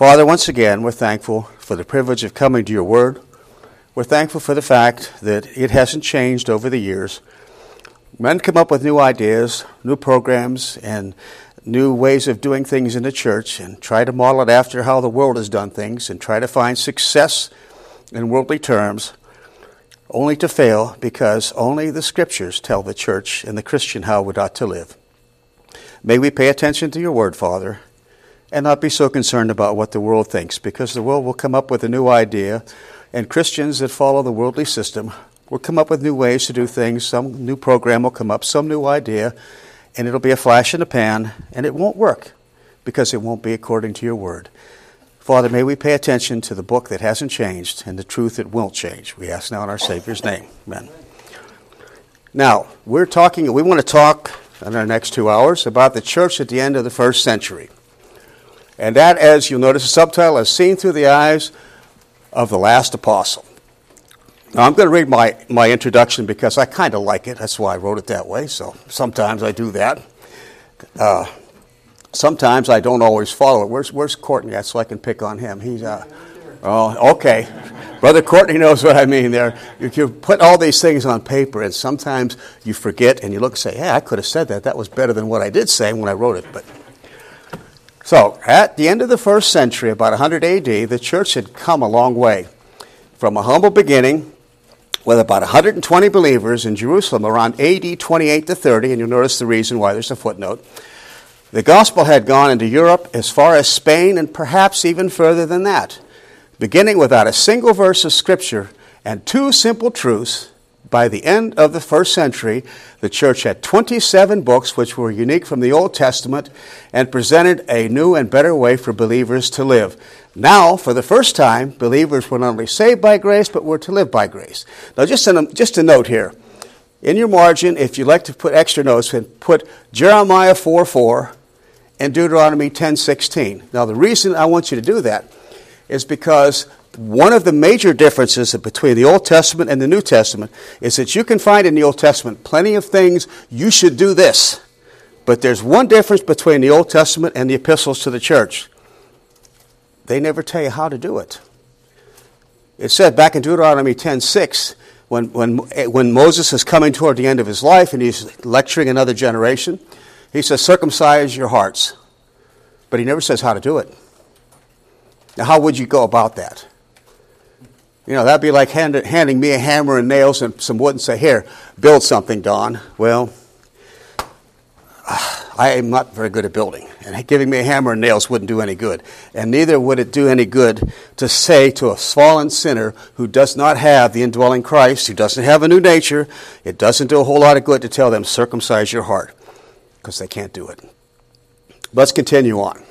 Father, once again, we're thankful for the privilege of coming to your word. We're thankful for the fact that it hasn't changed over the years. Men come up with new ideas, new programs, and new ways of doing things in the church and try to model it after how the world has done things and try to find success in worldly terms, only to fail because only the scriptures tell the church and the Christian how we ought to live. May we pay attention to your word, Father, and not be so concerned about what the world thinks, because the world will come up with a new idea, and Christians that follow the worldly system will come up with new ways to do things. Some new program will come up, some new idea, and it'll be a flash in the pan, and it won't work because it won't be according to your word. Father, may we pay attention to the book that hasn't changed and the truth that won't change. We ask now in our Savior's name. Amen. Now, we're talking, we want to talk in our next two hours about the church at the end of the first century. And that, as you'll notice, the subtitle is Seen Through the Eyes of the Last Apostle. Now, I'm going to read my, my introduction because I kind of like it. That's why I wrote it that way. So sometimes I do that. Uh, sometimes I don't always follow it. Where's, where's Courtney at so I can pick on him? He's, uh, oh, okay. Brother Courtney knows what I mean there. You, you put all these things on paper, and sometimes you forget and you look and say, hey, I could have said that. That was better than what I did say when I wrote it. But So, at the end of the first century, about 100 AD, the church had come a long way. From a humble beginning, with about 120 believers in Jerusalem around AD 28 to 30, and you'll notice the reason why there's a footnote. The gospel had gone into Europe as far as Spain and perhaps even further than that. Beginning without a single verse of scripture and two simple truths, by the end of the first century, the church had 27 books which were unique from the Old Testament and presented a new and better way for believers to live. Now, for the first time, believers were not only saved by grace, but were to live by grace. Now, just a, just a note here. In your margin, if you'd like to put extra notes, put Jeremiah 4 4 and Deuteronomy 10 16. Now, the reason I want you to do that is because one of the major differences between the Old Testament and the New Testament is that you can find in the Old Testament plenty of things you should do this. But there's one difference between the Old Testament and the epistles to the church. They never tell you how to do it. It said back in Deuteronomy 10:6, when, when, when Moses is coming toward the end of his life and he's lecturing another generation, he says, circumcise your hearts. But he never says how to do it. Now, how would you go about that? You know, that'd be like hand, handing me a hammer and nails and some wood and say, Here, build something, Don. Well, I am not very good at building, and giving me a hammer and nails wouldn't do any good. And neither would it do any good to say to a fallen sinner who does not have the indwelling Christ, who doesn't have a new nature, it doesn't do a whole lot of good to tell them, circumcise your heart, because they can't do it. Let's continue on.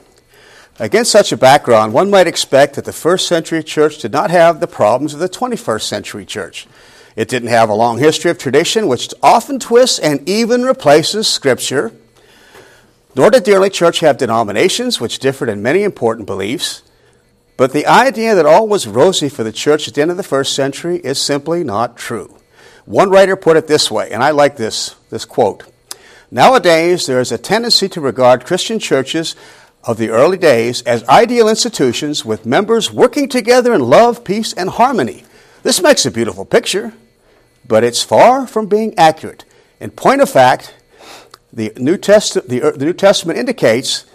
Against such a background, one might expect that the first century church did not have the problems of the 21st century church. It didn't have a long history of tradition, which often twists and even replaces Scripture. Nor did the early church have denominations which differed in many important beliefs. But the idea that all was rosy for the church at the end of the first century is simply not true. One writer put it this way, and I like this, this quote. Nowadays, there is a tendency to regard Christian churches of the early days as ideal institutions with members working together in love, peace, and harmony. This makes a beautiful picture, but it's far from being accurate. In point of fact, the New, Test- the, uh, the New Testament indicates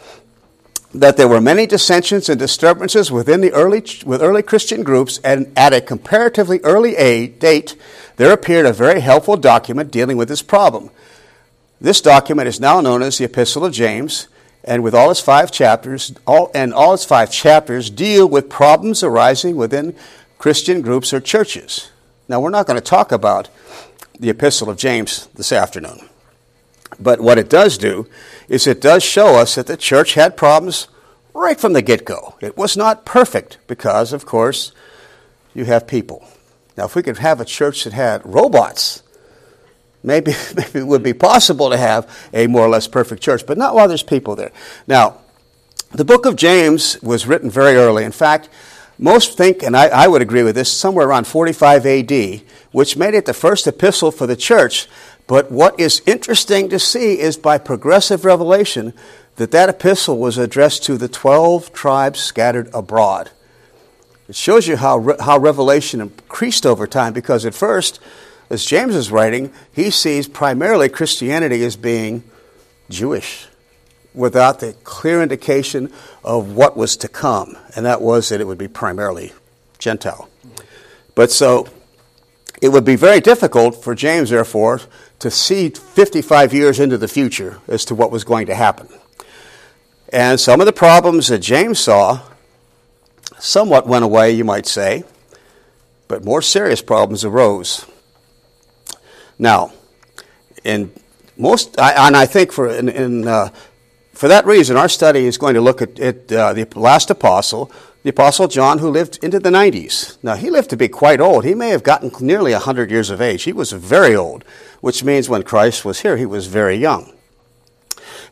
that there were many dissensions and disturbances within the early, with early Christian groups, and at a comparatively early date, there appeared a very helpful document dealing with this problem. This document is now known as the Epistle of James, and with all its five chapters, all, and all its five chapters deal with problems arising within Christian groups or churches. Now, we're not going to talk about the Epistle of James this afternoon. But what it does do is it does show us that the church had problems right from the get go. It was not perfect because, of course, you have people. Now, if we could have a church that had robots, maybe, maybe it would be possible to have a more or less perfect church, but not while there's people there. Now, the book of James was written very early. In fact, most think, and I, I, would agree with this, somewhere around 45 AD, which made it the first epistle for the church But what is interesting to see is by progressive revelation that that epistle was addressed to the 12 tribes scattered abroad. It shows you how, how revelation increased over time because at first, as James is writing, he sees primarily Christianity as being Jewish without the clear indication of what was to come, and that was that it would be primarily Gentile. But so it would be very difficult for James, therefore, to see 55 years into the future as to what was going to happen. And some of the problems that James saw somewhat went away, you might say, but more serious problems arose. Now, in most, and I think for in, in uh, for that reason, our study is going to look at, at uh, the last apostle, the apostle John, who lived into the 90s. Now, he lived to be quite old. He may have gotten nearly 100 years of age. He was very old, which means when Christ was here, he was very young.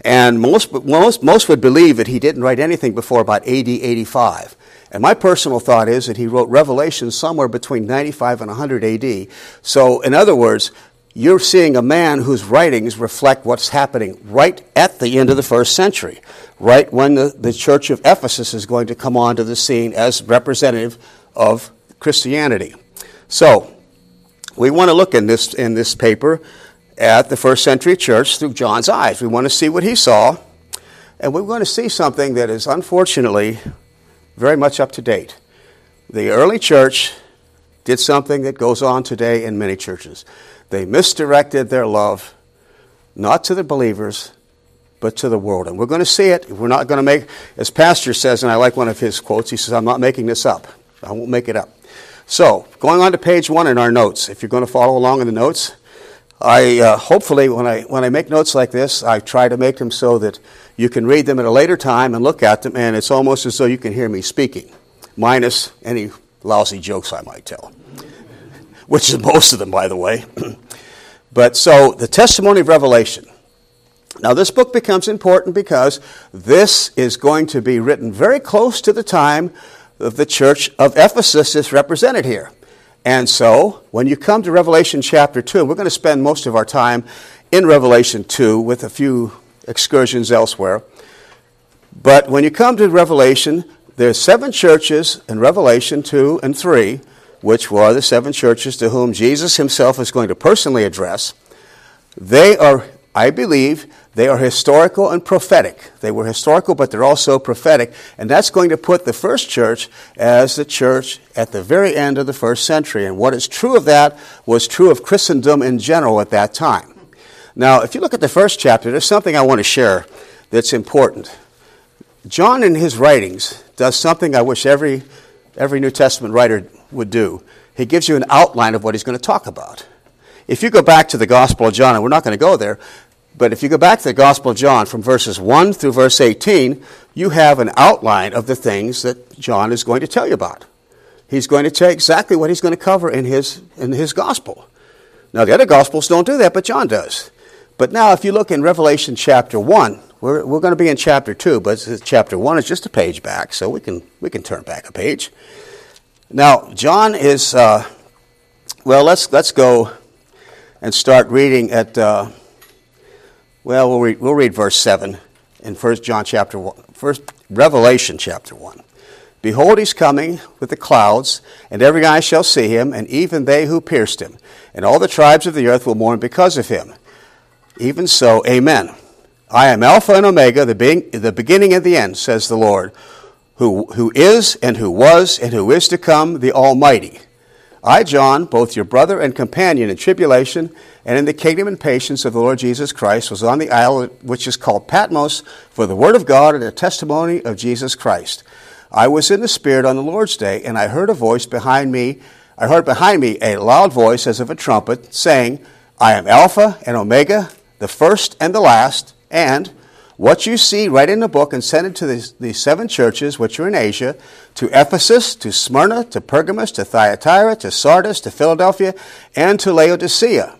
And most, most, most would believe that he didn't write anything before about AD 85. And my personal thought is that he wrote Revelation somewhere between 95 and 100 AD. So, in other words, you're seeing a man whose writings reflect what's happening right at the end of the first century, right when the, the church of Ephesus is going to come onto the scene as representative of Christianity. So, we want to look in this, in this paper at the first century church through John's eyes. We want to see what he saw, and we're going to see something that is unfortunately very much up to date. The early church did something that goes on today in many churches. They misdirected their love not to the believers, but to the world. And we're going to see it. We're not going to make, as Pastor says, and I like one of his quotes, he says, I'm not making this up. I won't make it up. So, going on to page one in our notes, if you're going to follow along in the notes, I uh, hopefully when I when I make notes like this, I try to make them so that you can read them at a later time and look at them, and it's almost as though you can hear me speaking, minus any lousy jokes I might tell, which is most of them, by the way. but so the testimony of Revelation. Now, this book becomes important because this is going to be written very close to the time of the church of Ephesus is represented here. And so, when you come to Revelation chapter 2, we're going to spend most of our time in Revelation 2 with a few excursions elsewhere. But when you come to Revelation, there's seven churches in Revelation 2 and 3, which were the seven churches to whom Jesus himself is going to personally address. They are, I believe, they are historical and prophetic. They were historical, but they're also prophetic. And that's going to put the first church as the church at the very end of the first century. And what is true of that was true of Christendom in general at that time. Now, if you look at the first chapter, there's something I want to share that's important. John, in his writings, does something I wish every, every New Testament writer would do. He gives you an outline of what he's going to talk about. If you go back to the Gospel of John, and we're not going to go there, but if you go back to the Gospel of John from verses 1 through verse 18, you have an outline of the things that John is going to tell you about. He's going to tell exactly what he's going to cover in his, in his Gospel. Now, the other Gospels don't do that, but John does. But now, if you look in Revelation chapter 1, we're, we're going to be in chapter 2, but chapter 1 is just a page back, so we can, we can turn back a page. Now, John is, uh, well, let's, let's go and start reading at. Uh, well, we'll read, we'll read verse 7 in 1 John chapter 1, first Revelation chapter 1. Behold, he's coming with the clouds, and every eye shall see him, and even they who pierced him. And all the tribes of the earth will mourn because of him. Even so, amen. I am Alpha and Omega, the, being, the beginning and the end, says the Lord, who, who is, and who was, and who is to come, the Almighty. I, John, both your brother and companion in tribulation and in the kingdom and patience of the Lord Jesus Christ, was on the isle which is called Patmos for the word of God and the testimony of Jesus Christ. I was in the Spirit on the Lord's day, and I heard a voice behind me. I heard behind me a loud voice as of a trumpet, saying, I am Alpha and Omega, the first and the last, and what you see, write in the book and send it to the, the seven churches which are in Asia to Ephesus, to Smyrna, to Pergamos, to Thyatira, to Sardis, to Philadelphia, and to Laodicea.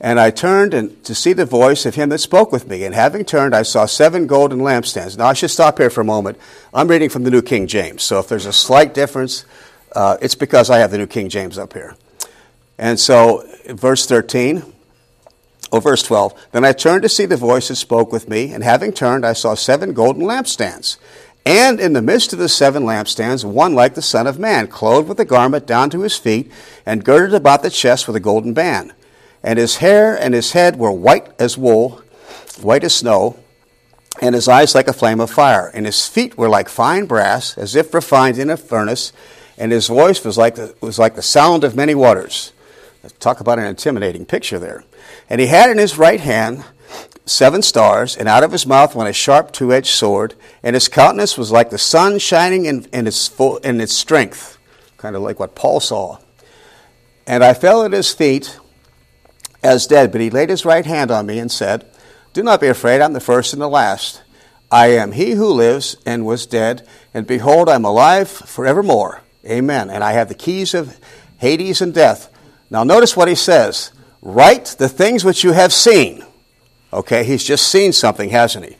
And I turned and to see the voice of him that spoke with me. And having turned, I saw seven golden lampstands. Now, I should stop here for a moment. I'm reading from the New King James. So if there's a slight difference, uh, it's because I have the New King James up here. And so, verse 13, or verse 12, then I turned to see the voice that spoke with me, and having turned, I saw seven golden lampstands. And in the midst of the seven lampstands, one like the Son of Man, clothed with a garment down to his feet, and girded about the chest with a golden band. And his hair and his head were white as wool, white as snow, and his eyes like a flame of fire. And his feet were like fine brass, as if refined in a furnace, and his voice was like the, was like the sound of many waters. Talk about an intimidating picture there. And he had in his right hand seven stars, and out of his mouth went a sharp two edged sword, and his countenance was like the sun shining in, in, its, full, in its strength, kind of like what Paul saw. And I fell at his feet as dead, but he laid his right hand on me and said, Do not be afraid, I'm the first and the last. I am he who lives and was dead, and behold, I am alive forevermore. Amen. And I have the keys of Hades and death. Now, notice what he says Write the things which you have seen. Okay, he's just seen something, hasn't he?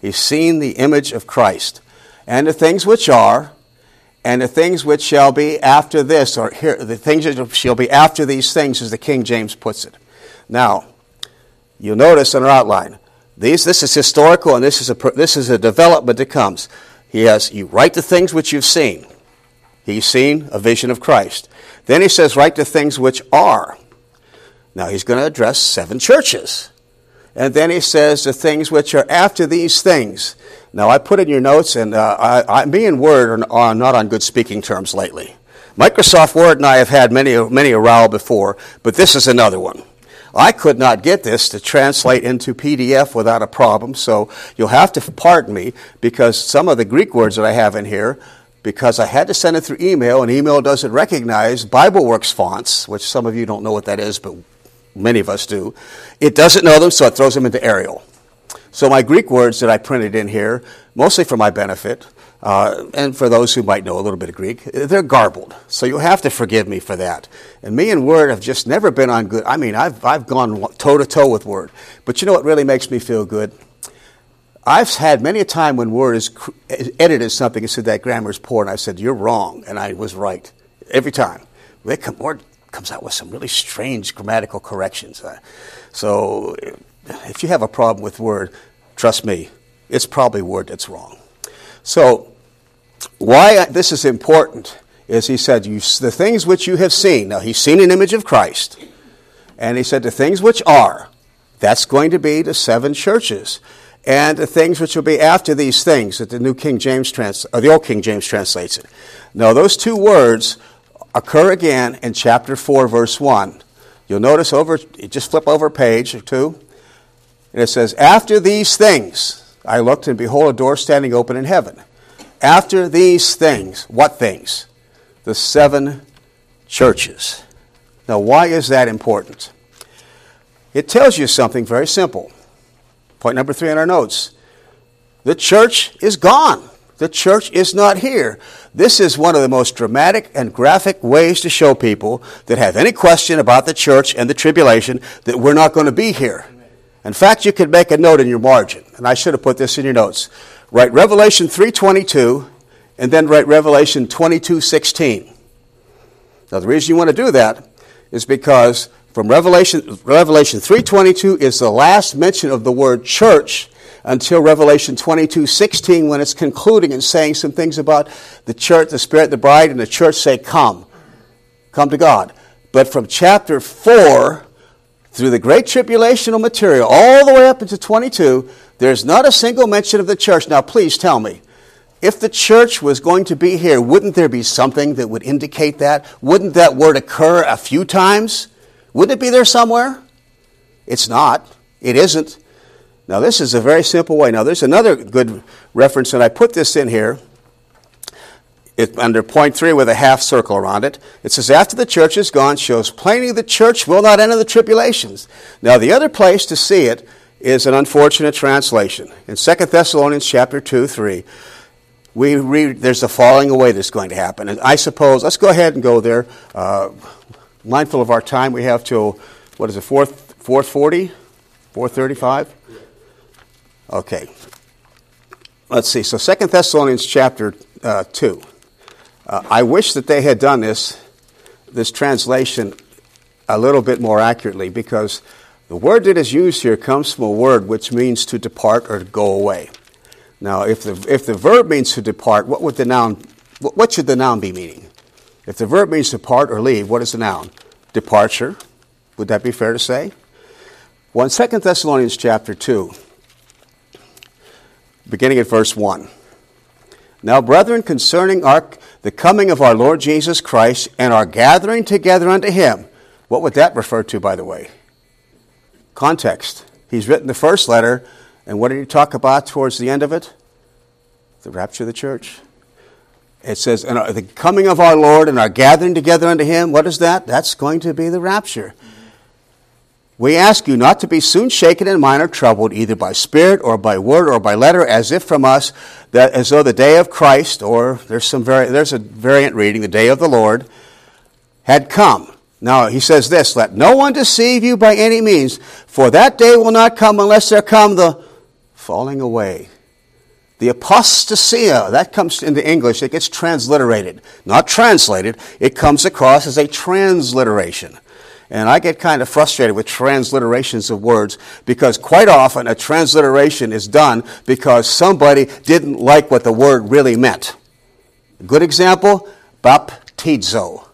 He's seen the image of Christ. And the things which are, and the things which shall be after this, or here, the things which shall be after these things, as the King James puts it. Now, you'll notice in our outline, these, this is historical and this is, a, this is a development that comes. He has, you write the things which you've seen. He's seen a vision of Christ. Then he says, write the things which are. Now he's going to address seven churches. And then he says the things which are after these things. Now I put in your notes, and uh, I, I, me and Word are, are not on good speaking terms lately. Microsoft Word and I have had many, many a row before, but this is another one. I could not get this to translate into PDF without a problem, so you'll have to pardon me because some of the Greek words that I have in here, because I had to send it through email, and email doesn't recognize BibleWorks fonts, which some of you don't know what that is, but many of us do. It doesn't know them, so it throws them into Arial. So my Greek words that I printed in here, mostly for my benefit, uh, and for those who might know a little bit of Greek, they're garbled. So you'll have to forgive me for that. And me and Word have just never been on good. I mean, I've, I've gone toe to toe with Word. But you know what really makes me feel good? I've had many a time when Word has edited something and said that grammar is poor, and I said, You're wrong. And I was right. Every time. They come, Word comes out with some really strange grammatical corrections. Uh, so if you have a problem with Word, trust me, it's probably Word that's wrong. So, why this is important is he said, The things which you have seen. Now, he's seen an image of Christ. And he said, The things which are. That's going to be the seven churches. And the things which will be after these things that the New King James trans, or the Old King James translates it. Now, those two words occur again in chapter 4, verse 1. You'll notice over, just flip over a page or two, and it says, After these things, I looked, and behold, a door standing open in heaven. After these things, what things? The seven churches. Now, why is that important? It tells you something very simple. Point number three in our notes the church is gone. The church is not here. This is one of the most dramatic and graphic ways to show people that have any question about the church and the tribulation that we're not going to be here. In fact, you could make a note in your margin, and I should have put this in your notes. Write Revelation 3:22 and then write Revelation 22:16. Now the reason you want to do that is because from Revelation Revelation 3:22 is the last mention of the word church until Revelation 22:16 when it's concluding and saying some things about the church, the spirit, the bride and the church say come. Come to God. But from chapter 4 through the great tribulational material, all the way up into 22, there's not a single mention of the church. Now, please tell me, if the church was going to be here, wouldn't there be something that would indicate that? Wouldn't that word occur a few times? Wouldn't it be there somewhere? It's not. It isn't. Now, this is a very simple way. Now, there's another good reference, and I put this in here it, under point three with a half circle around it, it says, After the church is gone, shows plainly the church will not enter the tribulations. Now, the other place to see it is an unfortunate translation. In 2 Thessalonians chapter 2, 3, we read there's a falling away that's going to happen. And I suppose, let's go ahead and go there. Uh, mindful of our time, we have till, what is it, 4, 440? 435? Okay. Let's see. So 2 Thessalonians chapter uh, 2. Uh, I wish that they had done this, this translation a little bit more accurately because the word that is used here comes from a word which means to depart or to go away. Now, if the, if the verb means to depart, what would the noun, what should the noun be meaning? If the verb means to depart or leave, what is the noun? Departure. Would that be fair to say? Well, in 2 Thessalonians chapter 2, beginning at verse 1. Now, brethren, concerning our, the coming of our Lord Jesus Christ and our gathering together unto him, what would that refer to, by the way? Context. He's written the first letter, and what did he talk about towards the end of it? The rapture of the church. It says, and uh, the coming of our Lord and our gathering together unto him, what is that? That's going to be the rapture. We ask you not to be soon shaken in mind or troubled, either by spirit or by word or by letter, as if from us, that as though the day of Christ, or there's some vari- there's a variant reading, the day of the Lord, had come. Now he says this: Let no one deceive you by any means, for that day will not come unless there come the falling away. The apostasia, that comes into English, it gets transliterated. Not translated, it comes across as a transliteration. And I get kind of frustrated with transliterations of words because quite often a transliteration is done because somebody didn't like what the word really meant. A good example, baptizo.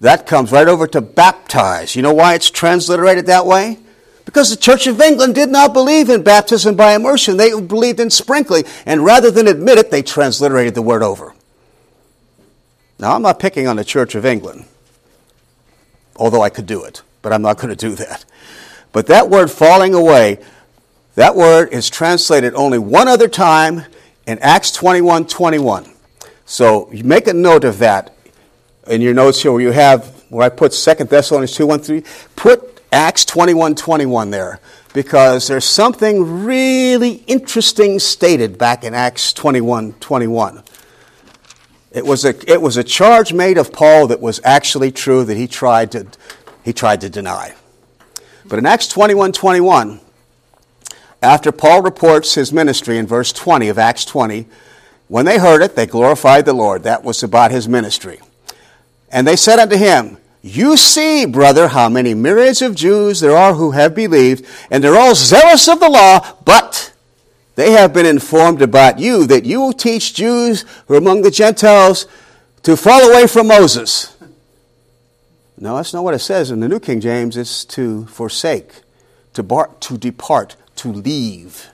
That comes right over to baptize. You know why it's transliterated that way? Because the Church of England did not believe in baptism by immersion. They believed in sprinkling. And rather than admit it, they transliterated the word over. Now, I'm not picking on the Church of England although I could do it, but I'm not going to do that. But that word falling away, that word is translated only one other time in Acts 21 21. So you make a note of that in your notes here where you have, where I put 2 Thessalonians 2 1 3, put Acts 21 21 there because there's something really interesting stated back in Acts 21 21. It was, a, it was a charge made of Paul that was actually true that he tried to, he tried to deny. But in Acts 21 21, after Paul reports his ministry in verse 20 of Acts 20, when they heard it, they glorified the Lord. That was about his ministry. And they said unto him, You see, brother, how many myriads of Jews there are who have believed, and they're all zealous of the law, but they have been informed about you that you will teach Jews who are among the Gentiles to fall away from Moses. No, that's not what it says in the New King James. It's to forsake, to, bar, to depart, to leave,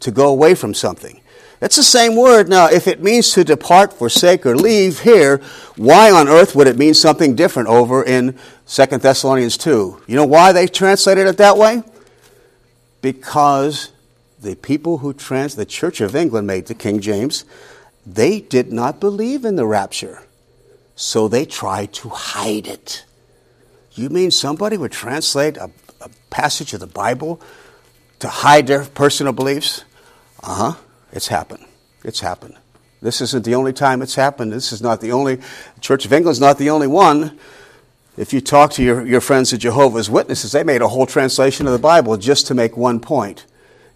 to go away from something. That's the same word. Now, if it means to depart, forsake, or leave here, why on earth would it mean something different over in 2 Thessalonians 2? You know why they translated it that way? Because the people who trans the Church of England made the King James, they did not believe in the rapture. So they tried to hide it. You mean somebody would translate a, a passage of the Bible to hide their personal beliefs? Uh huh. It's happened. It's happened. This isn't the only time it's happened. This is not the only, Church of England's not the only one. If you talk to your, your friends at Jehovah's Witnesses, they made a whole translation of the Bible just to make one point.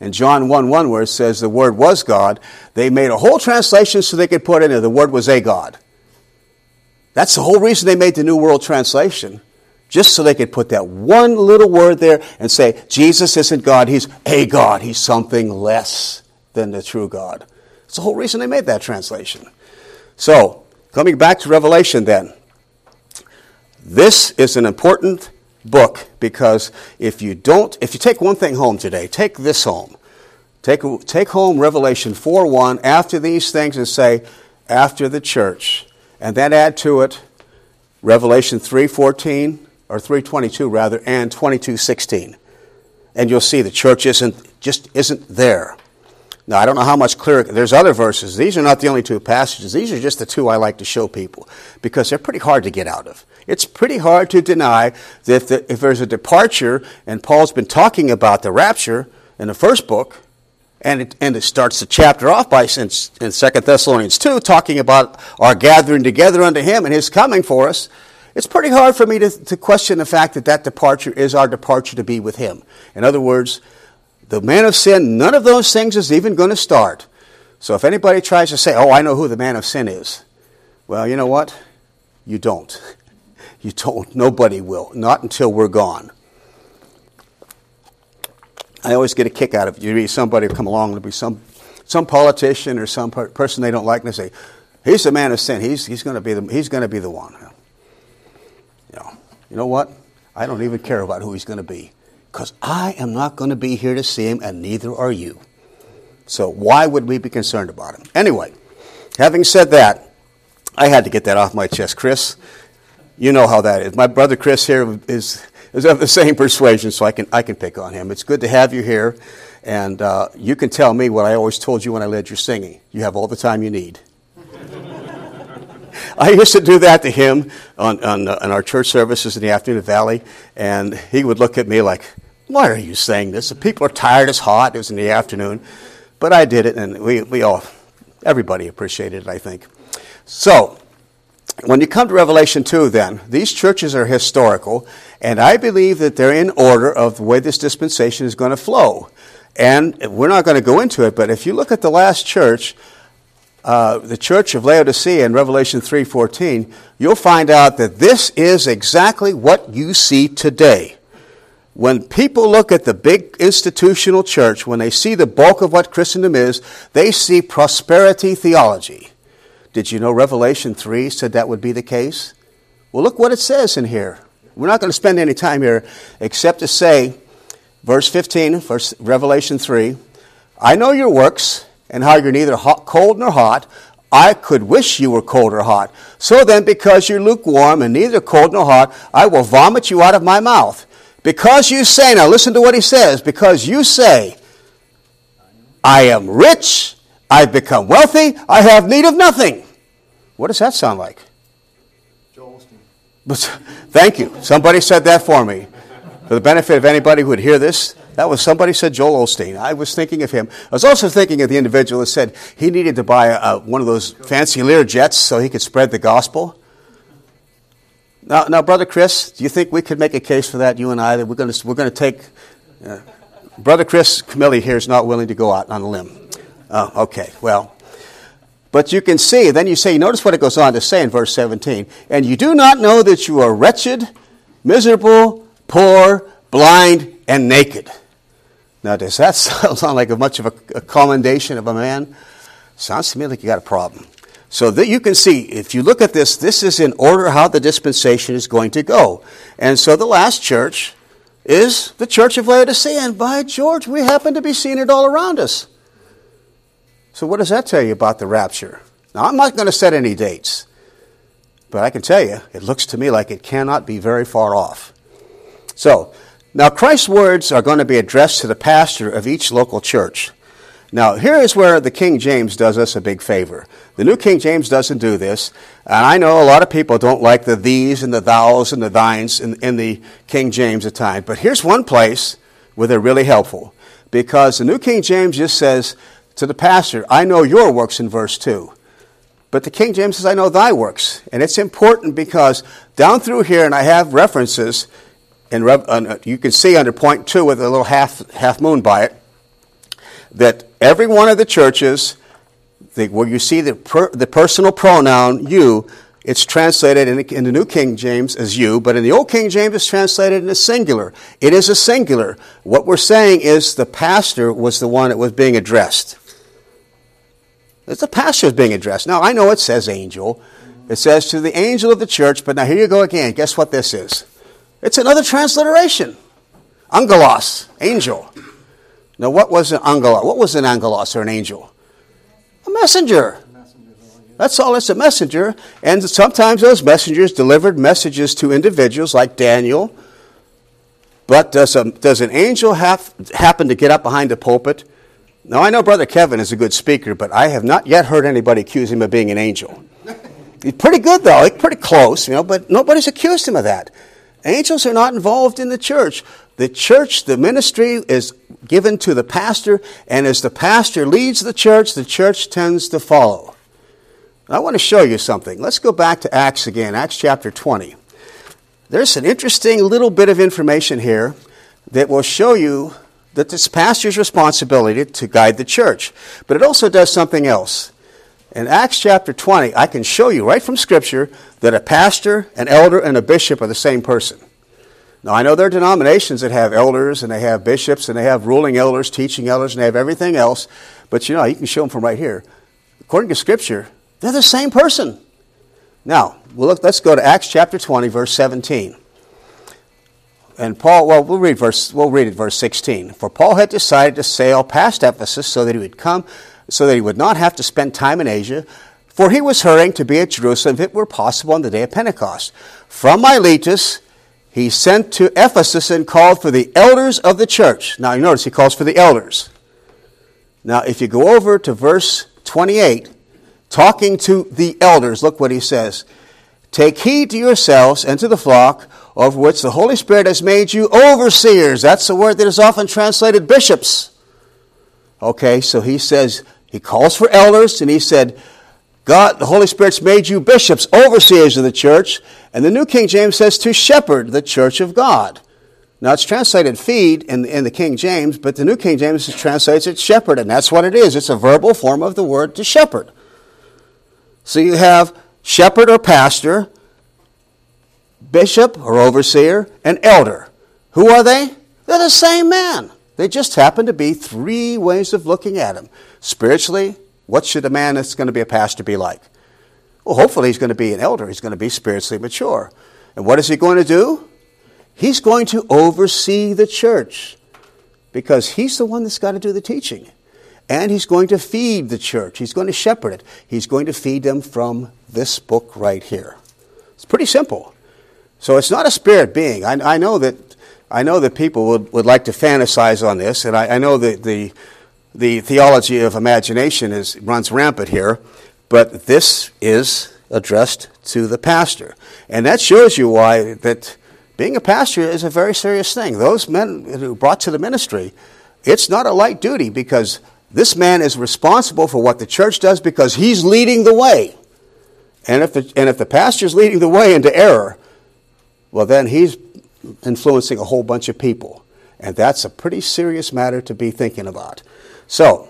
In John 1 1, where it says the Word was God, they made a whole translation so they could put in there the Word was a God. That's the whole reason they made the New World Translation. Just so they could put that one little word there and say, Jesus isn't God, He's a God. He's something less than the true God. That's the whole reason they made that translation. So, coming back to Revelation then. This is an important book because if you don't, if you take one thing home today, take this home. Take, take home Revelation 4 1 after these things and say, after the church. And then add to it Revelation 3.14, or 3.22 rather, and 22.16. And you'll see the church isn't, just isn't there. Now, I don't know how much clearer, there's other verses. These are not the only two passages. These are just the two I like to show people because they're pretty hard to get out of. It's pretty hard to deny that if, the, if there's a departure, and Paul's been talking about the rapture in the first book, and it, and it starts the chapter off by in, in 2 Thessalonians 2 talking about our gathering together unto him and his coming for us. It's pretty hard for me to, to question the fact that that departure is our departure to be with him. In other words, the man of sin, none of those things is even going to start. So if anybody tries to say, oh, I know who the man of sin is, well, you know what? You don't. You don't. Nobody will. Not until we're gone. I always get a kick out of it. You meet somebody come along, there'll be some, some politician or some person they don't like, and they say, He's the man of sin. He's, he's going to be the, he's going to be the one. You know, you know what? I don't even care about who he's going to be because I am not going to be here to see him, and neither are you. So why would we be concerned about him? Anyway, having said that, I had to get that off my chest. Chris, you know how that is. My brother Chris here is, is of the same persuasion, so I can, I can pick on him. It's good to have you here, and uh, you can tell me what I always told you when I led your singing. You have all the time you need. I used to do that to him on, on, uh, on, our church services in the afternoon at Valley, and he would look at me like, Why are you saying this? The people are tired, it's hot, it was in the afternoon. But I did it, and we, we all, everybody appreciated it, I think. So, when you come to Revelation 2, then, these churches are historical, and I believe that they're in order of the way this dispensation is going to flow. And we're not going to go into it, but if you look at the last church, uh, the church of Laodicea in Revelation 3:14, you'll find out that this is exactly what you see today. When people look at the big institutional church, when they see the bulk of what Christendom is, they see prosperity theology. Did you know Revelation 3 said that would be the case? Well, look what it says in here. We're not going to spend any time here except to say, verse 15, verse, Revelation 3, I know your works and how you're neither hot, cold nor hot. I could wish you were cold or hot. So then, because you're lukewarm and neither cold nor hot, I will vomit you out of my mouth. Because you say, now listen to what he says, because you say, I am rich, I've become wealthy, I have need of nothing. What does that sound like? Joel But, thank you. Somebody said that for me. For the benefit of anybody who would hear this, that was somebody said Joel Osteen. I was thinking of him. I was also thinking of the individual that said he needed to buy a, one of those fancy Lear jets so he could spread the gospel. Now, now, brother Chris, do you think we could make a case for that? You and I that we're going to we're going to take. Uh, brother Chris Camilli here is not willing to go out on a limb. Uh, okay, well. But you can see, then you say, notice what it goes on to say in verse 17. And you do not know that you are wretched, miserable, poor, blind, and naked. Now, does that sound like a much of a, a commendation of a man? Sounds to me like you got a problem. So that you can see, if you look at this, this is in order how the dispensation is going to go. And so the last church is the church of Laodicea. And by George, we happen to be seeing it all around us. So what does that tell you about the rapture? Now, I'm not going to set any dates. But I can tell you, it looks to me like it cannot be very far off. So, now, Christ's words are going to be addressed to the pastor of each local church. Now, here is where the King James does us a big favor. The New King James doesn't do this, and I know a lot of people don't like the these and the thous and the thines in, in the King James at times, but here's one place where they're really helpful. Because the New King James just says to the pastor, I know your works in verse 2. But the King James says, I know thy works. And it's important because down through here, and I have references, and uh, you can see under point two with a little half, half moon by it, that every one of the churches, the, where you see the, per, the personal pronoun you, it's translated in the, in the, New King James as you, but in the Old King James it's translated in a singular. It is a singular. What we're saying is the pastor was the one that was being addressed. It's the pastor is being addressed. Now, I know it says angel. It says to the angel of the church, but now here you go again. Guess what this is? It's another transliteration. Angelos, angel. Now, what was an angelos? What was an angelos or an angel? A messenger. That's all. It's a messenger. And sometimes those messengers delivered messages to individuals like Daniel. But does, a, does an angel have, happen to get up behind the pulpit? Now, I know Brother Kevin is a good speaker, but I have not yet heard anybody accuse him of being an angel. He's pretty good, though. He's pretty close, you know, but nobody's accused him of that. Angels are not involved in the church. The church, the ministry is given to the pastor, and as the pastor leads the church, the church tends to follow. I want to show you something. Let's go back to Acts again, Acts chapter 20. There's an interesting little bit of information here that will show you that it's pastor's responsibility to guide the church. But it also does something else. In Acts chapter 20, I can show you right from Scripture that a pastor, an elder, and a bishop are the same person. Now, I know there are denominations that have elders and they have bishops and they have ruling elders, teaching elders, and they have everything else, but you know, you can show them from right here. According to Scripture, they're the same person. Now, look, let's go to Acts chapter 20, verse 17. And Paul, well, we'll read, verse, we'll read it, verse 16. For Paul had decided to sail past Ephesus so that he would come, so that he would not have to spend time in Asia, for he was hurrying to be at Jerusalem if it were possible on the day of Pentecost. From Miletus, he sent to Ephesus and called for the elders of the church. Now, you notice he calls for the elders. Now, if you go over to verse 28, talking to the elders, look what he says. Take heed to yourselves and to the flock over which the Holy Spirit has made you overseers. That's the word that is often translated bishops. Okay, so he says, he calls for elders, and he said, God, the Holy Spirit's made you bishops, overseers of the church. And the New King James says to shepherd the church of God. Now it's translated feed in, in the King James, but the New King James translates it shepherd, and that's what it is. It's a verbal form of the word to shepherd. So you have shepherd or pastor, bishop or overseer, and elder. Who are they? They're the same man. They just happen to be three ways of looking at him. Spiritually, what should a man that's going to be a pastor be like? Well, hopefully he's going to be an elder. He's going to be spiritually mature. And what is he going to do? He's going to oversee the church because he's the one that's got to do the teaching. And he's going to feed the church. He's going to shepherd it. He's going to feed them from this book right here. It's pretty simple. So it's not a spirit being. I, I know that I know that people would, would like to fantasize on this, and I, I know that the the theology of imagination is runs rampant here, but this is addressed to the pastor. And that shows you why that being a pastor is a very serious thing. Those men who brought to the ministry, it's not a light duty because this man is responsible for what the church does because he's leading the way. And if the, and if the pastor is leading the way into error, well, then he's influencing a whole bunch of people. And that's a pretty serious matter to be thinking about. So,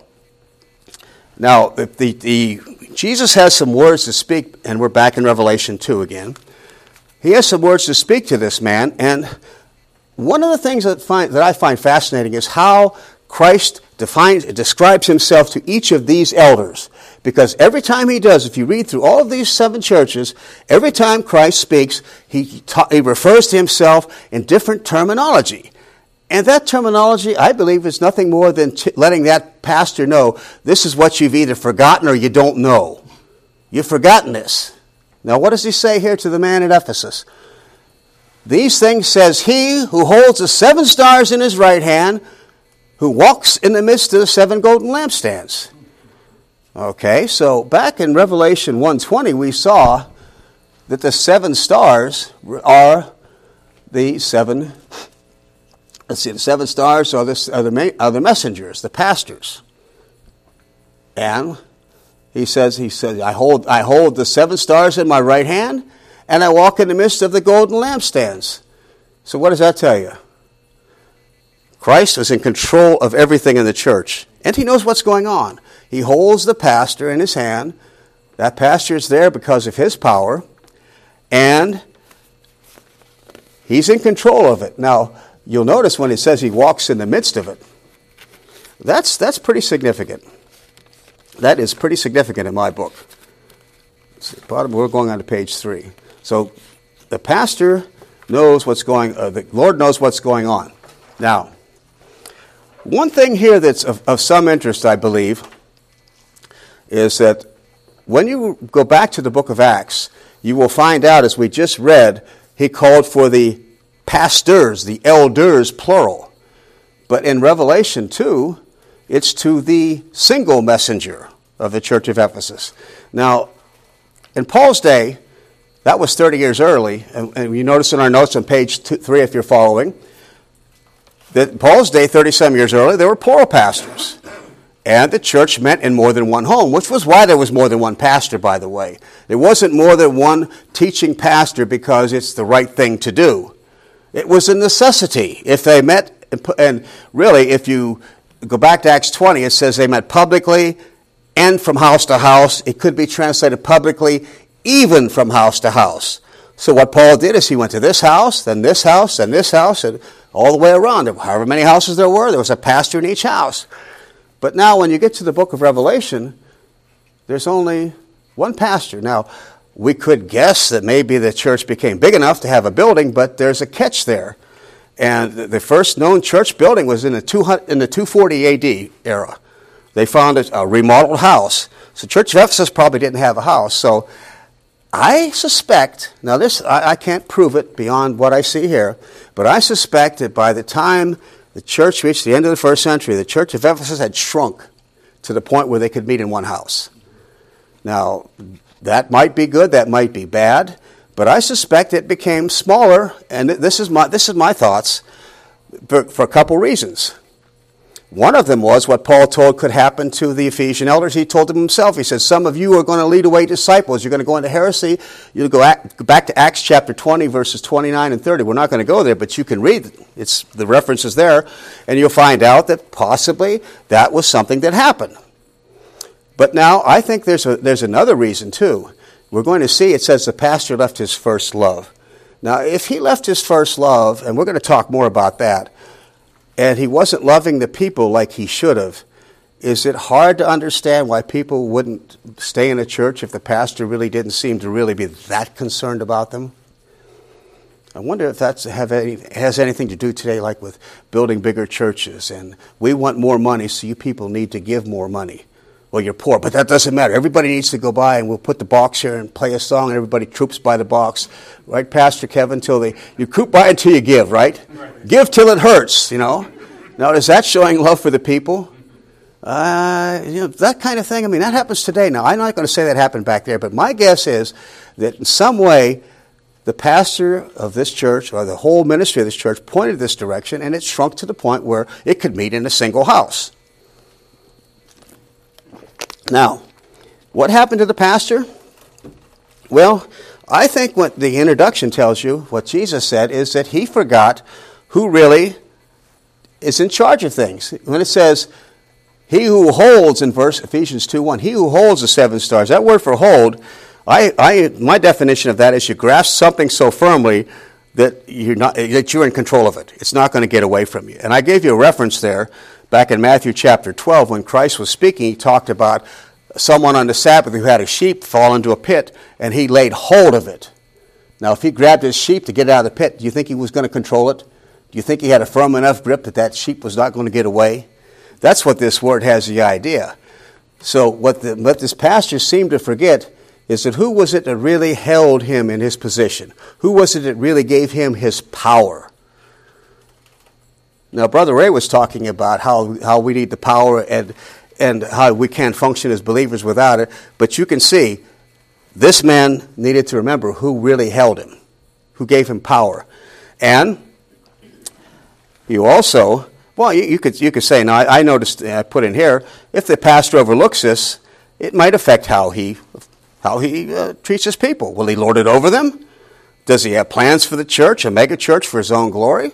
now, the, the, Jesus has some words to speak, and we're back in Revelation 2 again. He has some words to speak to this man, and one of the things that, find, that I find fascinating is how Christ defines, describes himself to each of these elders. Because every time he does, if you read through all of these seven churches, every time Christ speaks, he, ta- he refers to himself in different terminology. And that terminology, I believe, is nothing more than t- letting that pastor know this is what you've either forgotten or you don't know. You've forgotten this. Now, what does he say here to the man at Ephesus? These things says he who holds the seven stars in his right hand, who walks in the midst of the seven golden lampstands. Okay, so back in Revelation 1:20 we saw that the seven stars are the seven let's see the seven stars are the, are the, are the messengers, the pastors. And he says he says I hold I hold the seven stars in my right hand and I walk in the midst of the golden lampstands. So what does that tell you? Christ is in control of everything in the church, and he knows what's going on. He holds the pastor in his hand. That pastor is there because of his power, and he's in control of it. Now, you'll notice when it says he walks in the midst of it, that's, that's pretty significant. That is pretty significant in my book. Bottom, we're going on to page three. So the pastor knows what's going. Uh, the Lord knows what's going on. Now, one thing here that's of, of some interest, I believe, is that when you go back to the book of Acts, you will find out, as we just read, he called for the pastors, the elders, plural. But in Revelation 2, it's to the single messenger of the church of Ephesus. Now, in Paul's day, that was 30 years early, and, and you notice in our notes on page two, 3 if you're following, that Paul's day, 30 some years earlier, there were plural pastors. And the church met in more than one home, which was why there was more than one pastor, by the way. There wasn't more than one teaching pastor because it's the right thing to do. It was a necessity. If they met, and really, if you go back to Acts 20, it says they met publicly and from house to house. It could be translated publicly, even from house to house. So what Paul did is he went to this house, then this house, then this house, and all the way around. However many houses there were, there was a pastor in each house. But now when you get to the book of Revelation, there's only one pastor. Now, we could guess that maybe the church became big enough to have a building, but there's a catch there. And the first known church building was in the, 200, in the 240 AD era. They found a remodeled house. So Church of Ephesus probably didn't have a house. So I suspect, now this, I, I can't prove it beyond what I see here, but I suspect that by the time the church reached the end of the first century, the Church of Ephesus had shrunk to the point where they could meet in one house. Now, that might be good, that might be bad, but I suspect it became smaller, and this is my, this is my thoughts, for, for a couple reasons. One of them was what Paul told could happen to the Ephesian elders. He told them himself. He said, Some of you are going to lead away disciples. You're going to go into heresy. You'll go back to Acts chapter 20, verses 29 and 30. We're not going to go there, but you can read it's the references there, and you'll find out that possibly that was something that happened. But now I think there's, a, there's another reason too. We're going to see it says the pastor left his first love. Now, if he left his first love, and we're going to talk more about that, and he wasn't loving the people like he should have, is it hard to understand why people wouldn't stay in a church if the pastor really didn't seem to really be that concerned about them? I wonder if that any, has anything to do today, like with building bigger churches, and we want more money, so you people need to give more money well, you're poor, but that doesn't matter. Everybody needs to go by, and we'll put the box here and play a song, and everybody troops by the box, right, Pastor Kevin? Till they you troop by until you give, right? right? Give till it hurts, you know. Now, is that showing love for the people? Uh, you know, that kind of thing. I mean, that happens today. Now, I'm not going to say that happened back there, but my guess is that in some way, the pastor of this church or the whole ministry of this church pointed this direction, and it shrunk to the point where it could meet in a single house. Now, what happened to the pastor? Well, I think what the introduction tells you, what Jesus said, is that he forgot who really is in charge of things. When it says, he who holds in verse Ephesians 2 1, he who holds the seven stars, that word for hold, I, I, my definition of that is you grasp something so firmly that you're, not, that you're in control of it. It's not going to get away from you. And I gave you a reference there Back in Matthew chapter 12, when Christ was speaking, he talked about someone on the Sabbath who had a sheep fall into a pit, and he laid hold of it. Now, if he grabbed his sheep to get out of the pit, do you think he was going to control it? Do you think he had a firm enough grip that that sheep was not going to get away? That's what this word has the idea. So, what, the, what this pastor seemed to forget is that who was it that really held him in his position? Who was it that really gave him his power? Now, Brother Ray was talking about how, how we need the power and, and how we can't function as believers without it. But you can see this man needed to remember who really held him, who gave him power. And you also, well, you, you could, you could say, now I, I noticed, I put in here, if the pastor overlooks this, it might affect how he, how he uh, treats his people. Will he lord it over them? Does he have plans for the church, a mega church for his own glory?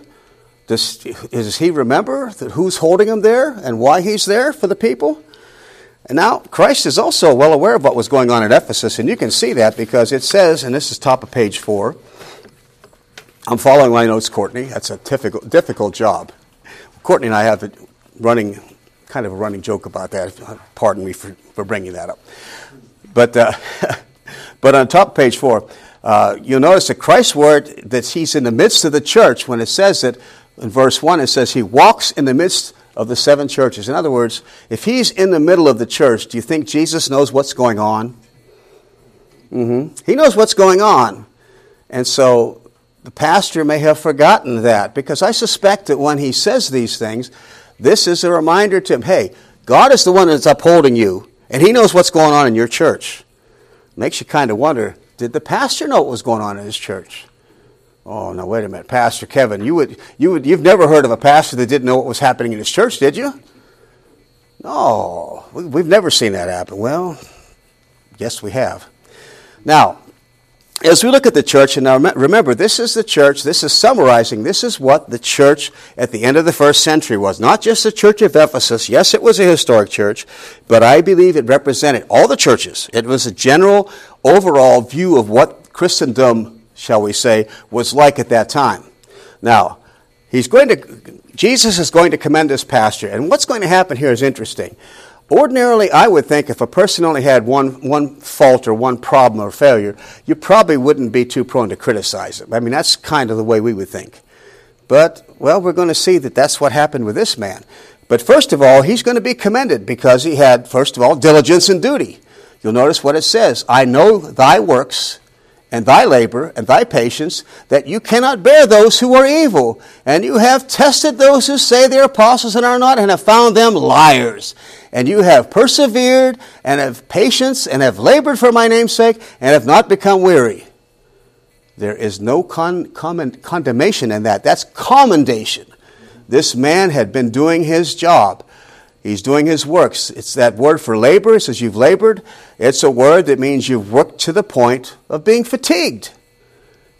Does, does he remember who's holding him there and why he's there for the people? And now, Christ is also well aware of what was going on at Ephesus, and you can see that because it says, and this is top of page four. I'm following my notes, Courtney. That's a difficult, difficult job. Courtney and I have a running, kind of a running joke about that. Pardon me for, for bringing that up. But, uh, but on top of page four, uh, you'll notice that Christ's word that he's in the midst of the church when it says that in verse 1, it says he walks in the midst of the seven churches. In other words, if he's in the middle of the church, do you think Jesus knows what's going on? Mm-hmm. He knows what's going on. And so the pastor may have forgotten that because I suspect that when he says these things, this is a reminder to him hey, God is the one that's upholding you, and he knows what's going on in your church. Makes you kind of wonder did the pastor know what was going on in his church? Oh, now wait a minute, Pastor Kevin, you would, you would, you've never heard of a pastor that didn't know what was happening in his church, did you? No, we've never seen that happen. Well, yes, we have. Now, as we look at the church, and now remember, this is the church, this is summarizing, this is what the church at the end of the first century was. Not just the church of Ephesus. Yes, it was a historic church, but I believe it represented all the churches. It was a general, overall view of what Christendom, shall we say, was like at that time. Now, he's going to, Jesus is going to commend this pastor, and what's going to happen here is interesting. Ordinarily, I would think if a person only had one, one fault or one problem or failure, you probably wouldn't be too prone to criticize him. I mean, that's kind of the way we would think. But, well, we're going to see that that's what happened with this man. But first of all, he's going to be commended because he had, first of all, diligence and duty. You'll notice what it says I know thy works and thy labor and thy patience, that you cannot bear those who are evil. And you have tested those who say they are apostles and are not, and have found them liars. And you have persevered and have patience and have labored for my name's sake and have not become weary. There is no con- con- condemnation in that. That's commendation. This man had been doing his job. He's doing his works. It's that word for labor. It says you've labored. It's a word that means you've worked to the point of being fatigued.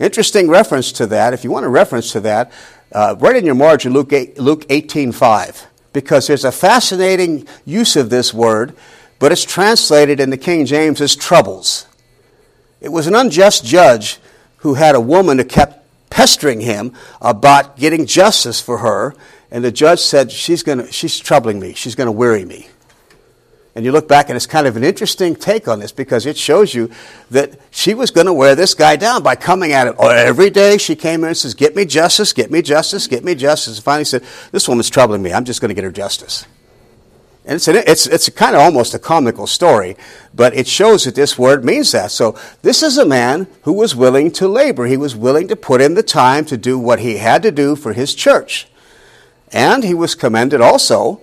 Interesting reference to that. If you want a reference to that, uh, write in your margin Luke, 8, Luke 18.5 because there's a fascinating use of this word, but it's translated in the King James as troubles. It was an unjust judge who had a woman who kept pestering him about getting justice for her, and the judge said, She's, gonna, she's troubling me. She's going to weary me. And you look back, and it's kind of an interesting take on this because it shows you that she was going to wear this guy down by coming at him. Oh, every day she came in and says, Get me justice, get me justice, get me justice. And finally said, This woman's troubling me. I'm just going to get her justice. And it's, an, it's, it's kind of almost a comical story, but it shows that this word means that. So this is a man who was willing to labor. He was willing to put in the time to do what he had to do for his church. And he was commended also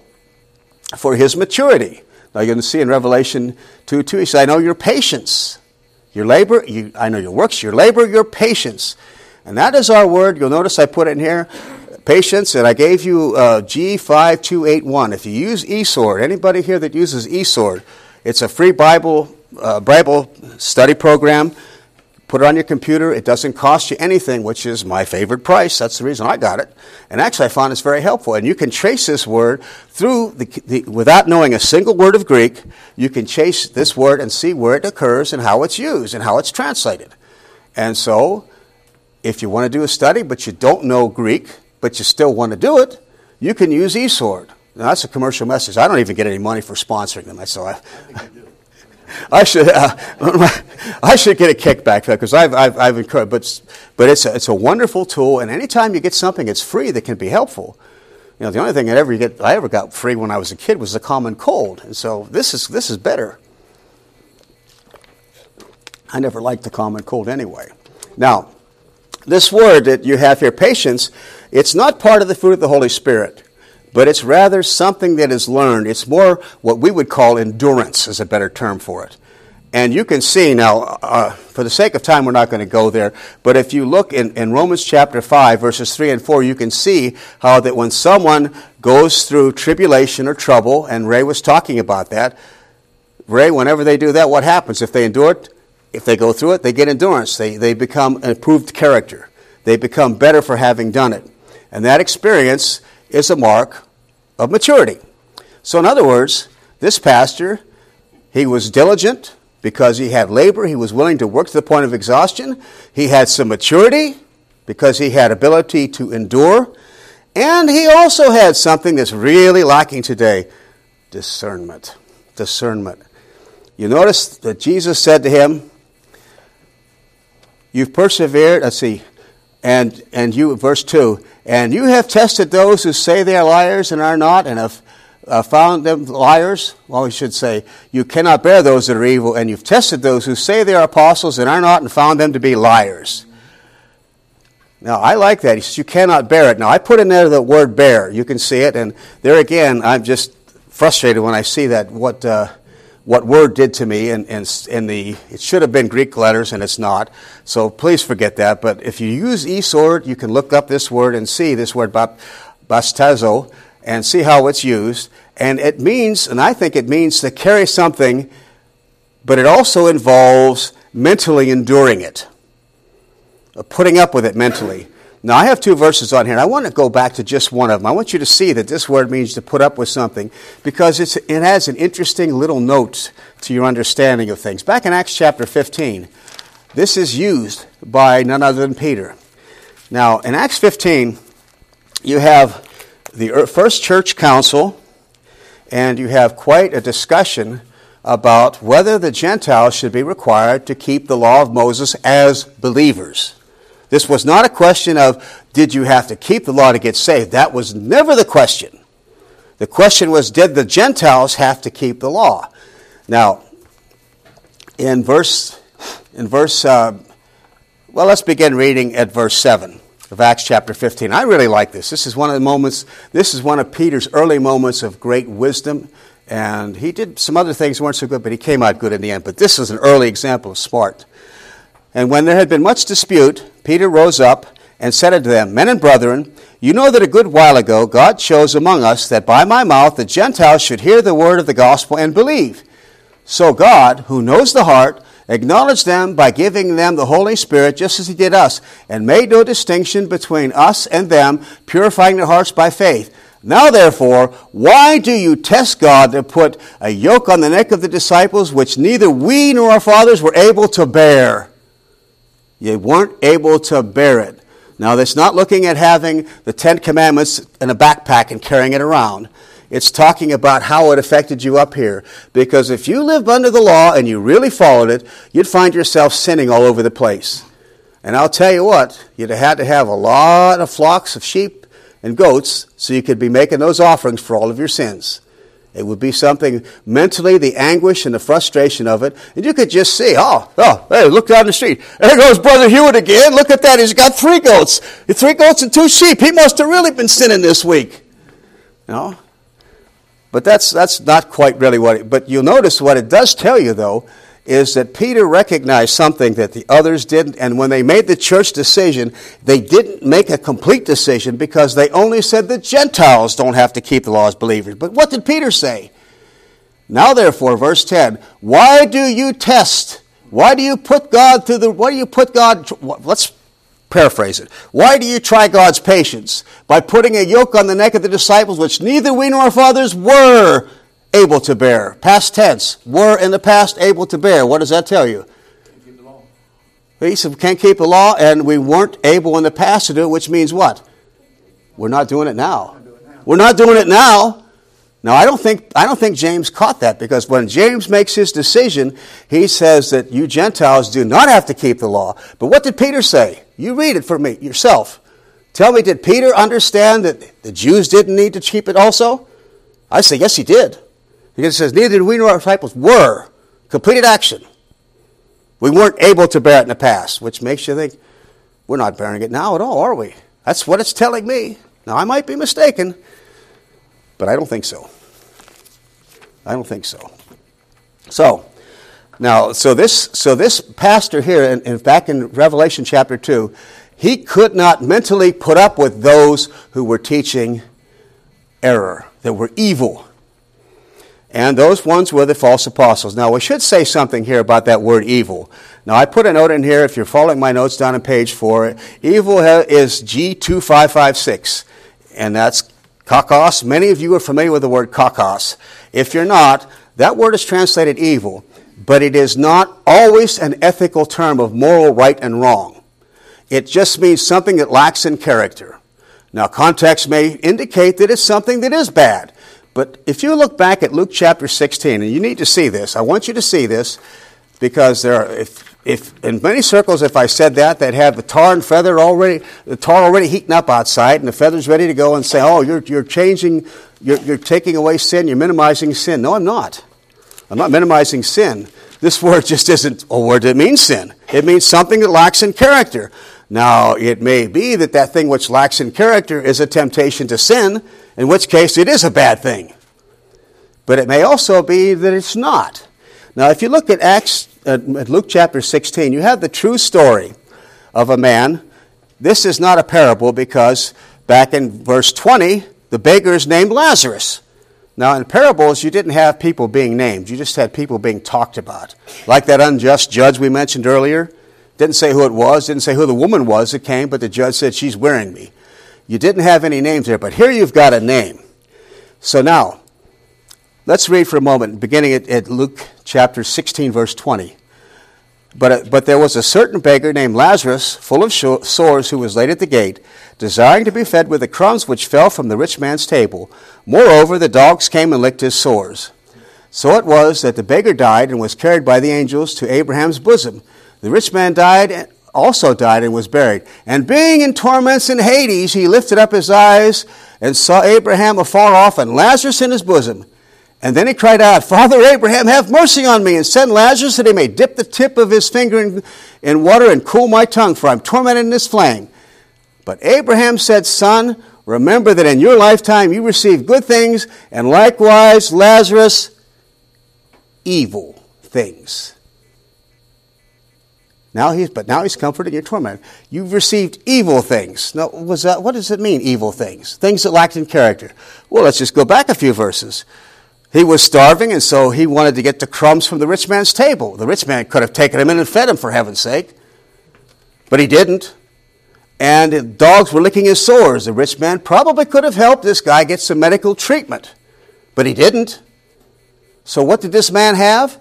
for his maturity. Now you're going to see in Revelation 2 2, he said, I know your patience, your labor, you, I know your works, your labor, your patience. And that is our word. You'll notice I put it in here patience, and I gave you uh, G5281. If you use eSword, anybody here that uses eSword, it's a free Bible, uh, Bible study program. Put it on your computer. It doesn't cost you anything, which is my favorite price. That's the reason I got it. And actually, I found it's very helpful. And you can trace this word through the, the, without knowing a single word of Greek. You can chase this word and see where it occurs and how it's used and how it's translated. And so, if you want to do a study but you don't know Greek, but you still want to do it, you can use eSword. Now, that's a commercial message. I don't even get any money for sponsoring them. So I, I should uh, I should get a kickback for that because I've, I've, I've encouraged, but but it's a, it's a wonderful tool, and anytime you get something that's free that can be helpful. You know, the only thing I ever get I ever got free when I was a kid was the common cold, and so this is this is better. I never liked the common cold anyway. Now, this word that you have here, patience, it's not part of the fruit of the Holy Spirit but it's rather something that is learned. It's more what we would call endurance, is a better term for it. And you can see now, uh, for the sake of time, we're not going to go there, but if you look in, in Romans chapter 5, verses 3 and 4, you can see how that when someone goes through tribulation or trouble, and Ray was talking about that, Ray, whenever they do that, what happens? If they endure it, if they go through it, they get endurance. They, they become an improved character. They become better for having done it. And that experience is a mark of maturity. So, in other words, this pastor, he was diligent because he had labor, he was willing to work to the point of exhaustion, he had some maturity because he had ability to endure, and he also had something that's really lacking today discernment. Discernment. You notice that Jesus said to him, You've persevered, let's see, and, and you, verse 2, and you have tested those who say they are liars and are not, and have uh, found them liars. Well, we should say, you cannot bear those that are evil, and you've tested those who say they are apostles and are not, and found them to be liars. Now, I like that. He says, you cannot bear it. Now, I put in there the word bear. You can see it, and there again, I'm just frustrated when I see that, what, uh, what word did to me, and, and, and the, it should have been Greek letters, and it's not. So please forget that. But if you use eSword, you can look up this word and see this word bastazo and see how it's used. And it means, and I think it means to carry something, but it also involves mentally enduring it. putting up with it mentally. Now, I have two verses on here, I want to go back to just one of them. I want you to see that this word means to put up with something because it has an interesting little note to your understanding of things. Back in Acts chapter 15, this is used by none other than Peter. Now, in Acts 15, you have the first church council, and you have quite a discussion about whether the Gentiles should be required to keep the law of Moses as believers. This was not a question of, did you have to keep the law to get saved? That was never the question. The question was, did the Gentiles have to keep the law? Now, in verse, in verse, uh, well, let's begin reading at verse 7 of Acts chapter 15. I really like this. This is one of the moments, this is one of Peter's early moments of great wisdom. And he did some other things weren't so good, but he came out good in the end. But this is an early example of smart. And when there had been much dispute, Peter rose up and said unto them, Men and brethren, you know that a good while ago God chose among us that by my mouth the Gentiles should hear the word of the gospel and believe. So God, who knows the heart, acknowledged them by giving them the Holy Spirit just as he did us, and made no distinction between us and them, purifying their hearts by faith. Now, therefore, why do you test God to put a yoke on the neck of the disciples which neither we nor our fathers were able to bear? You weren't able to bear it. Now, that's not looking at having the Ten Commandments in a backpack and carrying it around. It's talking about how it affected you up here. Because if you lived under the law and you really followed it, you'd find yourself sinning all over the place. And I'll tell you what, you'd have had to have a lot of flocks of sheep and goats so you could be making those offerings for all of your sins. It would be something mentally, the anguish and the frustration of it. And you could just see, oh, oh, hey, look down the street. There goes Brother Hewitt again. Look at that. He's got three goats. Three goats and two sheep. He must have really been sinning this week. You know? But that's, that's not quite really what it, but you'll notice what it does tell you, though, is that Peter recognized something that the others didn't, and when they made the church decision, they didn't make a complete decision because they only said the Gentiles don't have to keep the law as believers. But what did Peter say? Now, therefore, verse 10, why do you test? Why do you put God through the, why do you put God, let's paraphrase it. Why do you try God's patience? By putting a yoke on the neck of the disciples, which neither we nor our fathers were able to bear. Past tense. Were in the past able to bear. What does that tell you? He said, we can't keep the law, and we weren't able in the past to do it, which means what? We're not doing it now. We're not doing it now. Now, I don't think, I don't think James caught that because when James makes his decision, he says that you Gentiles do not have to keep the law. But what did Peter say? You read it for me yourself. Tell me, did Peter understand that the Jews didn't need to keep it also? I say, yes, he did. Because it says, neither did we nor our disciples were. Completed action. We weren't able to bear it in the past, which makes you think, we're not bearing it now at all, are we? That's what it's telling me. Now, I might be mistaken, but I don't think so. I don't think so. So, now, so this, so this pastor here, and, and back in Revelation chapter 2, he could not mentally put up with those who were teaching error, that were evil. And those ones were the false apostles. Now, we should say something here about that word evil. Now, I put a note in here, if you're following my notes down on page four. Evil is G2556, and that's kakos. Many of you are familiar with the word kakos. If you're not, that word is translated evil, but it is not always an ethical term of moral right and wrong. It just means something that lacks in character. Now, context may indicate that it's something that is bad. But if you look back at Luke chapter 16, and you need to see this, I want you to see this because there are, if, if in many circles, if I said that, they'd have the tar and feather already, the tar already heating up outside, and the feather's ready to go and say, oh, you're, you're changing, you're, you're taking away sin, you're minimizing sin. No, I'm not. I'm not minimizing sin. This word just isn't a word that means sin. It means something that lacks in character. Now, it may be that that thing which lacks in character is a temptation to sin, in which case it is a bad thing. But it may also be that it's not. Now, if you look at Acts, uh, at Luke chapter 16, you have the true story of a man. This is not a parable because back in verse 20, the beggar is named Lazarus. Now, in parables, you didn't have people being named, you just had people being talked about. Like that unjust judge we mentioned earlier. Didn't say who it was, didn't say who the woman was that came, but the judge said, She's wearing me. You didn't have any names there, but here you've got a name. So now, let's read for a moment, beginning at, at Luke chapter 16, verse 20. But, uh, but there was a certain beggar named Lazarus, full of sores, who was laid at the gate, desiring to be fed with the crumbs which fell from the rich man's table. Moreover, the dogs came and licked his sores. So it was that the beggar died and was carried by the angels to Abraham's bosom. The rich man died, also died, and was buried. And being in torments in Hades, he lifted up his eyes and saw Abraham afar off and Lazarus in his bosom. And then he cried out, Father Abraham, have mercy on me, and send Lazarus that he may dip the tip of his finger in, in water and cool my tongue, for I'm tormented in this flame. But Abraham said, Son, remember that in your lifetime you received good things, and likewise Lazarus evil things. Now he's, but now he's comforted your torment. You've received evil things. Now, was that, what does it mean, evil things? Things that lacked in character. Well, let's just go back a few verses. He was starving, and so he wanted to get the crumbs from the rich man's table. The rich man could have taken him in and fed him, for heaven's sake. But he didn't. And dogs were licking his sores. The rich man probably could have helped this guy get some medical treatment. But he didn't. So what did this man have?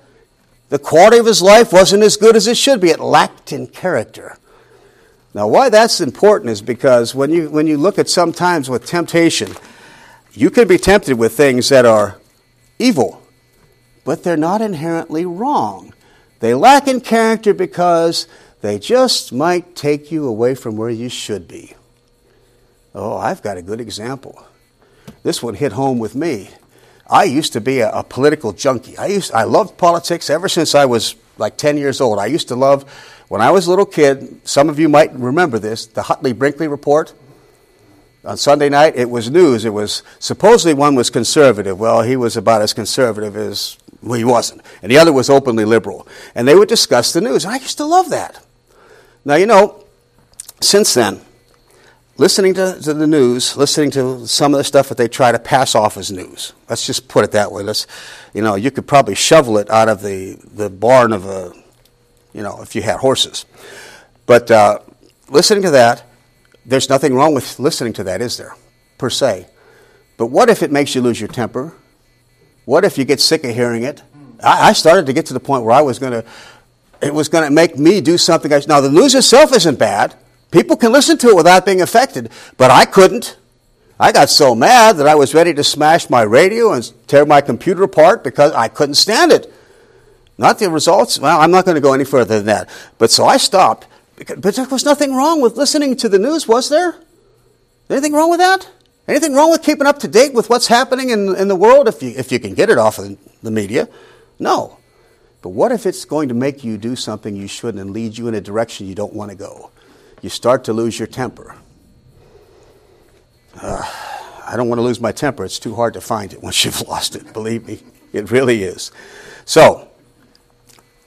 The quality of his life wasn't as good as it should be. It lacked in character. Now, why that's important is because when you, when you look at sometimes with temptation, you can be tempted with things that are evil, but they're not inherently wrong. They lack in character because they just might take you away from where you should be. Oh, I've got a good example. This one hit home with me. I used to be a, a, political junkie. I used I loved politics ever since I was like 10 years old. I used to love when I was a little kid, some of you might remember this, the Huntley Brinkley report on Sunday night, it was news. It was supposedly one was conservative. Well, he was about as conservative as well, he wasn't, and the other was openly liberal. And they would discuss the news. And I used to love that. Now, you know, since then, listening to, to, the news, listening to some of the stuff that they try to pass off as news. Let's just put it that way. Let's, you know, you could probably shovel it out of the, the barn of a, you know, if you had horses. But uh, listening to that, there's nothing wrong with listening to that, is there? Per se. But what if it makes you lose your temper? What if you get sick of hearing it? I, I started to get to the point where I was going to, it was going to make me do something. I, now, the news itself isn't bad. People can listen to it without being affected, but I couldn't. I got so mad that I was ready to smash my radio and tear my computer apart because I couldn't stand it. Not the results. Well, I'm not going to go any further than that. But so I stopped but there was nothing wrong with listening to the news, was there? Anything wrong with that? Anything wrong with keeping up to date with what's happening in, in the world if you, if you can get it off of the media? No. But what if it's going to make you do something you shouldn't and lead you in a direction you don't want to go? You start to lose your temper. Uh, I don't want to lose my temper. It's too hard to find it once you've lost it, believe me. It really is. So,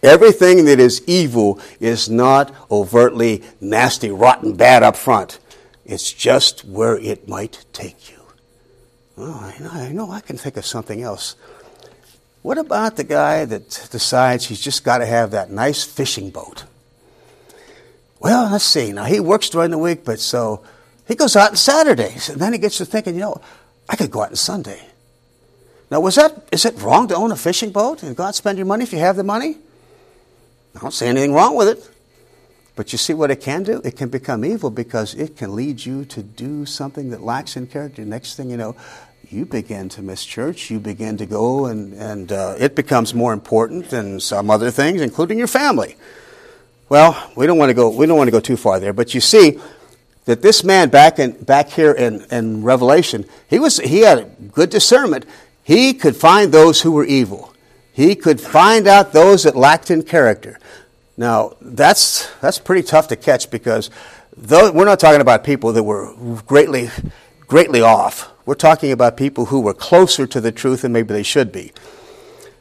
Everything that is evil is not overtly nasty, rotten, bad up front. It's just where it might take you. Oh, I know, I know, I can think of something else. What about the guy that decides he's just got to have that nice fishing boat? Well, let's see. Now, he works during the week, but so he goes out on Saturdays. And then he gets to thinking, you know, I could go out on Sunday. Now, was that, is it wrong to own a fishing boat and go out and spend your money if you have the money? I don't see anything wrong with it. But you see what it can do? It can become evil because it can lead you to do something that lacks in character. Next thing you know, you begin to miss church. You begin to go, and, and uh, it becomes more important than some other things, including your family. Well, we don't want to go. We don't want to go too far there. But you see that this man back in back here in, in Revelation, he was he had good discernment. He could find those who were evil. He could find out those that lacked in character. Now, that's, that's pretty tough to catch because though, we're not talking about people that were greatly, greatly off. We're talking about people who were closer to the truth than maybe they should be.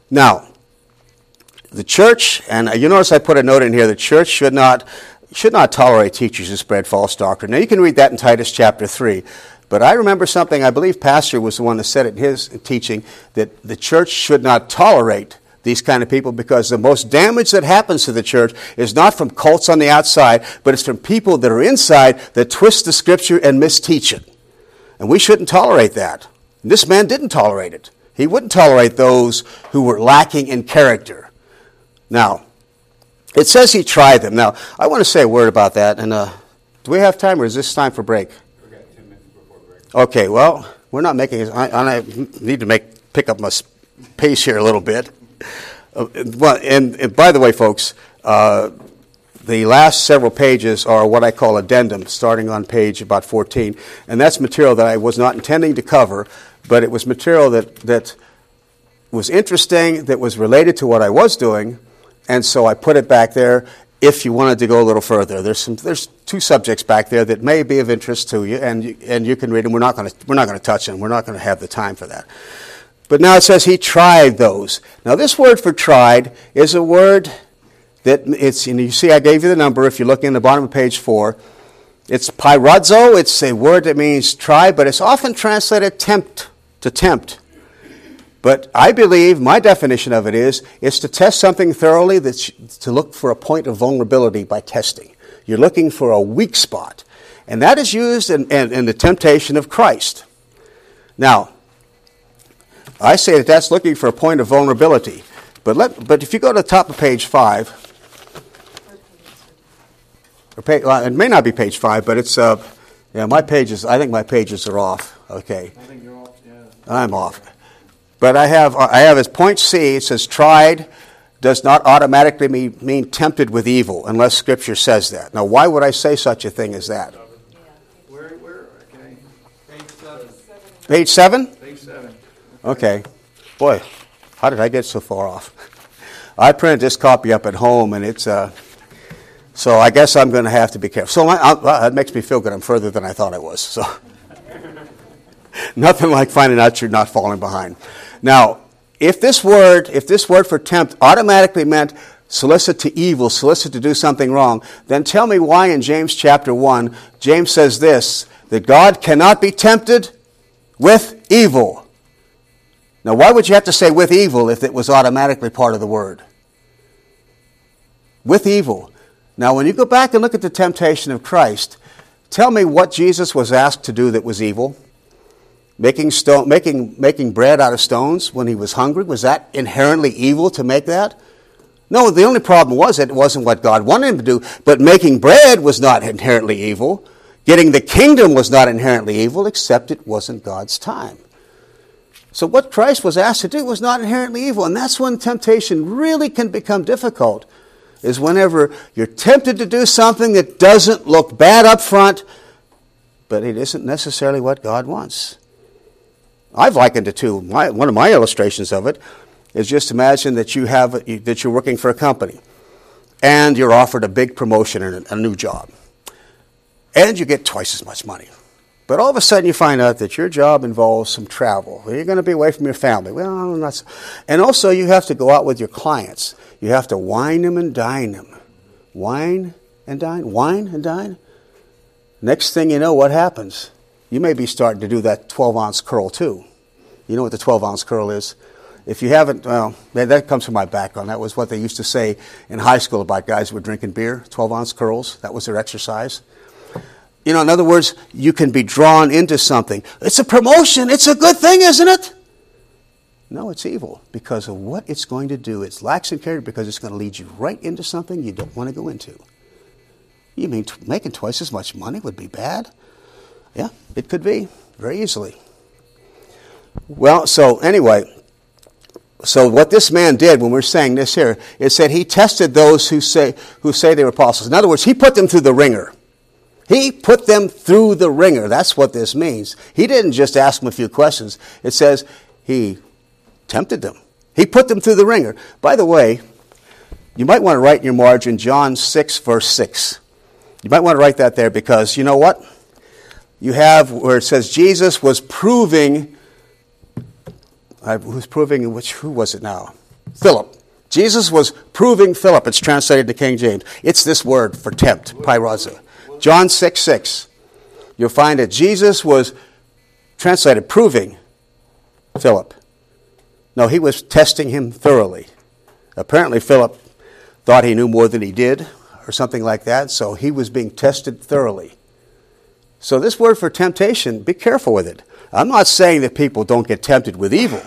Now, the church, and uh, you notice I put a note in here, the church should not, should not tolerate teachers who spread false doctrine. Now, you can read that in Titus chapter 3. But I remember something, I believe Pastor was the one that said it in his teaching, that the church should not tolerate these kind of people because the most damage that happens to the church is not from cults on the outside, but it's from people that are inside that twist the scripture and misteach it. And we shouldn't tolerate that. And this man didn't tolerate it. He wouldn't tolerate those who were lacking in character. Now, it says he tried them. Now, I want to say a word about that. And uh, do we have time, or is this time for break? We got 10 minutes before break. Okay, well, we're not making. I, I need to make pick up my pace here a little bit. Uh, and, and, by the way, folks, uh, the last several pages are what I call addendum, starting on page about 14, and that's material that I was not intending to cover, but it was material that that was interesting, that was related to what I was doing, and so I put it back there if you wanted to go a little further. There's some there's two subjects back there that may be of interest to you, and you, and you can read them. We're not going to touch them. We're not going to have the time for that. But now it says he tried those. Now this word for tried is a word that it's you see I gave you the number if you look in the bottom of page four. It's peirazo. It's a word that means try, but it's often translated tempt to tempt. But I believe my definition of it it's is to test something thoroughly, that's to look for a point of vulnerability by testing. You're looking for a weak spot. And that is used in, in, in the temptation of Christ. Now, I say that that's looking for a point of vulnerability. But, let, but if you go to the top of page 5, or page, well, it may not be page 5, but it's, uh, yeah, my pages, I think my pages are off. Okay. I think you're off, yeah. I'm off. But I have, I have as point C, it says tried does not automatically mean, tempted with evil unless Scripture says that. Now, why would I say such a thing as that? Where, where, okay. Page seven. Page 7? Page seven. Okay. Boy, how did I get so far off? I printed this copy up at home, and it's, uh, so I guess I'm going to have to be careful. So I, I, that makes me feel good. I'm further than I thought I was. So nothing like finding out you're not falling behind. Now, if this word, if this word for tempt automatically meant solicit to evil, solicit to do something wrong, then tell me why in James chapter 1, James says this, that God cannot be tempted with evil. Now, why would you have to say with evil if it was automatically part of the word? With evil. Now, when you go back and look at the temptation of Christ, tell me what Jesus was asked to do that was evil making, stone, making, making bread out of stones when he was hungry? Was that inherently evil to make that? No, the only problem was it wasn't what God wanted him to do, but making bread was not inherently evil. Getting the kingdom was not inherently evil, except it wasn't God's time. So, what Christ was asked to do was not inherently evil, and that's when temptation really can become difficult. Is whenever you're tempted to do something that doesn't look bad up front, but it isn't necessarily what God wants. I've likened it to my, one of my illustrations of it is just imagine that you have that you're working for a company and you're offered a big promotion and a, new job. And you get twice as much money. But all of a sudden you find out that your job involves some travel. You're going to be away from your family. Well and also you have to go out with your clients. You have to wine them and dine them wine and dine wine and dine? Next thing you know what happens you may be starting to do that 12 ounce curl too. You know what the 12 ounce curl is? If you haven't, well, that comes from my background. That was what they used to say in high school about guys who were drinking beer 12 ounce curls. That was their exercise. You know, in other words, you can be drawn into something. It's a promotion. It's a good thing, isn't it? No, it's evil because of what it's going to do. It's lacks in character because it's going to lead you right into something you don't want to go into. You mean t- making twice as much money would be bad? Yeah, it could be very easily. Well, so anyway, so what this man did when we're saying this here is that he tested those who say who say they were apostles. In other words, he put them through the wringer. He put them through the wringer. That's what this means. He didn't just ask them a few questions. It says he tempted them. He put them through the wringer. By the way, you might want to write in your margin John 6, verse 6. You might want to write that there because you know what? You have where it says Jesus was proving, uh, who's proving, which, who was it now? Philip. Jesus was proving Philip. It's translated to King James. It's this word for tempt, peirazo. John 6 6. You'll find that Jesus was translated proving Philip. No, he was testing him thoroughly. Apparently, Philip thought he knew more than he did, or something like that, so he was being tested thoroughly. So, this word for temptation, be careful with it. I'm not saying that people don't get tempted with evil.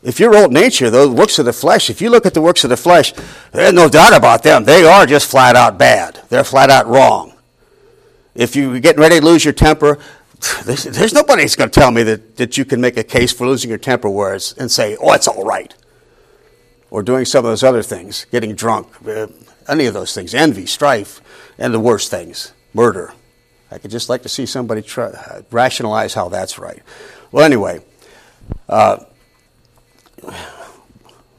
If your old nature, those works of the flesh, if you look at the works of the flesh, there's no doubt about them. They are just flat out bad. They're flat out wrong. If you're getting ready to lose your temper, there's, nobody that's going to tell me that, that you can make a case for losing your temper whereas, and say, oh, it's all right. Or doing some of those other things, getting drunk, uh, any of those things, envy, strife, and the worst things, murder. I could just like to see somebody try, uh, rationalize how that's right. Well, anyway, uh,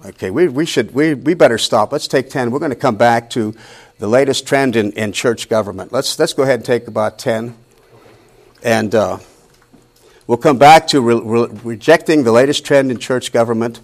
okay, we, we should we, we better stop. Let's take ten. We're going to come back to the latest trend in, in church government. Let's let's go ahead and take about ten, and uh, we'll come back to re- re- rejecting the latest trend in church government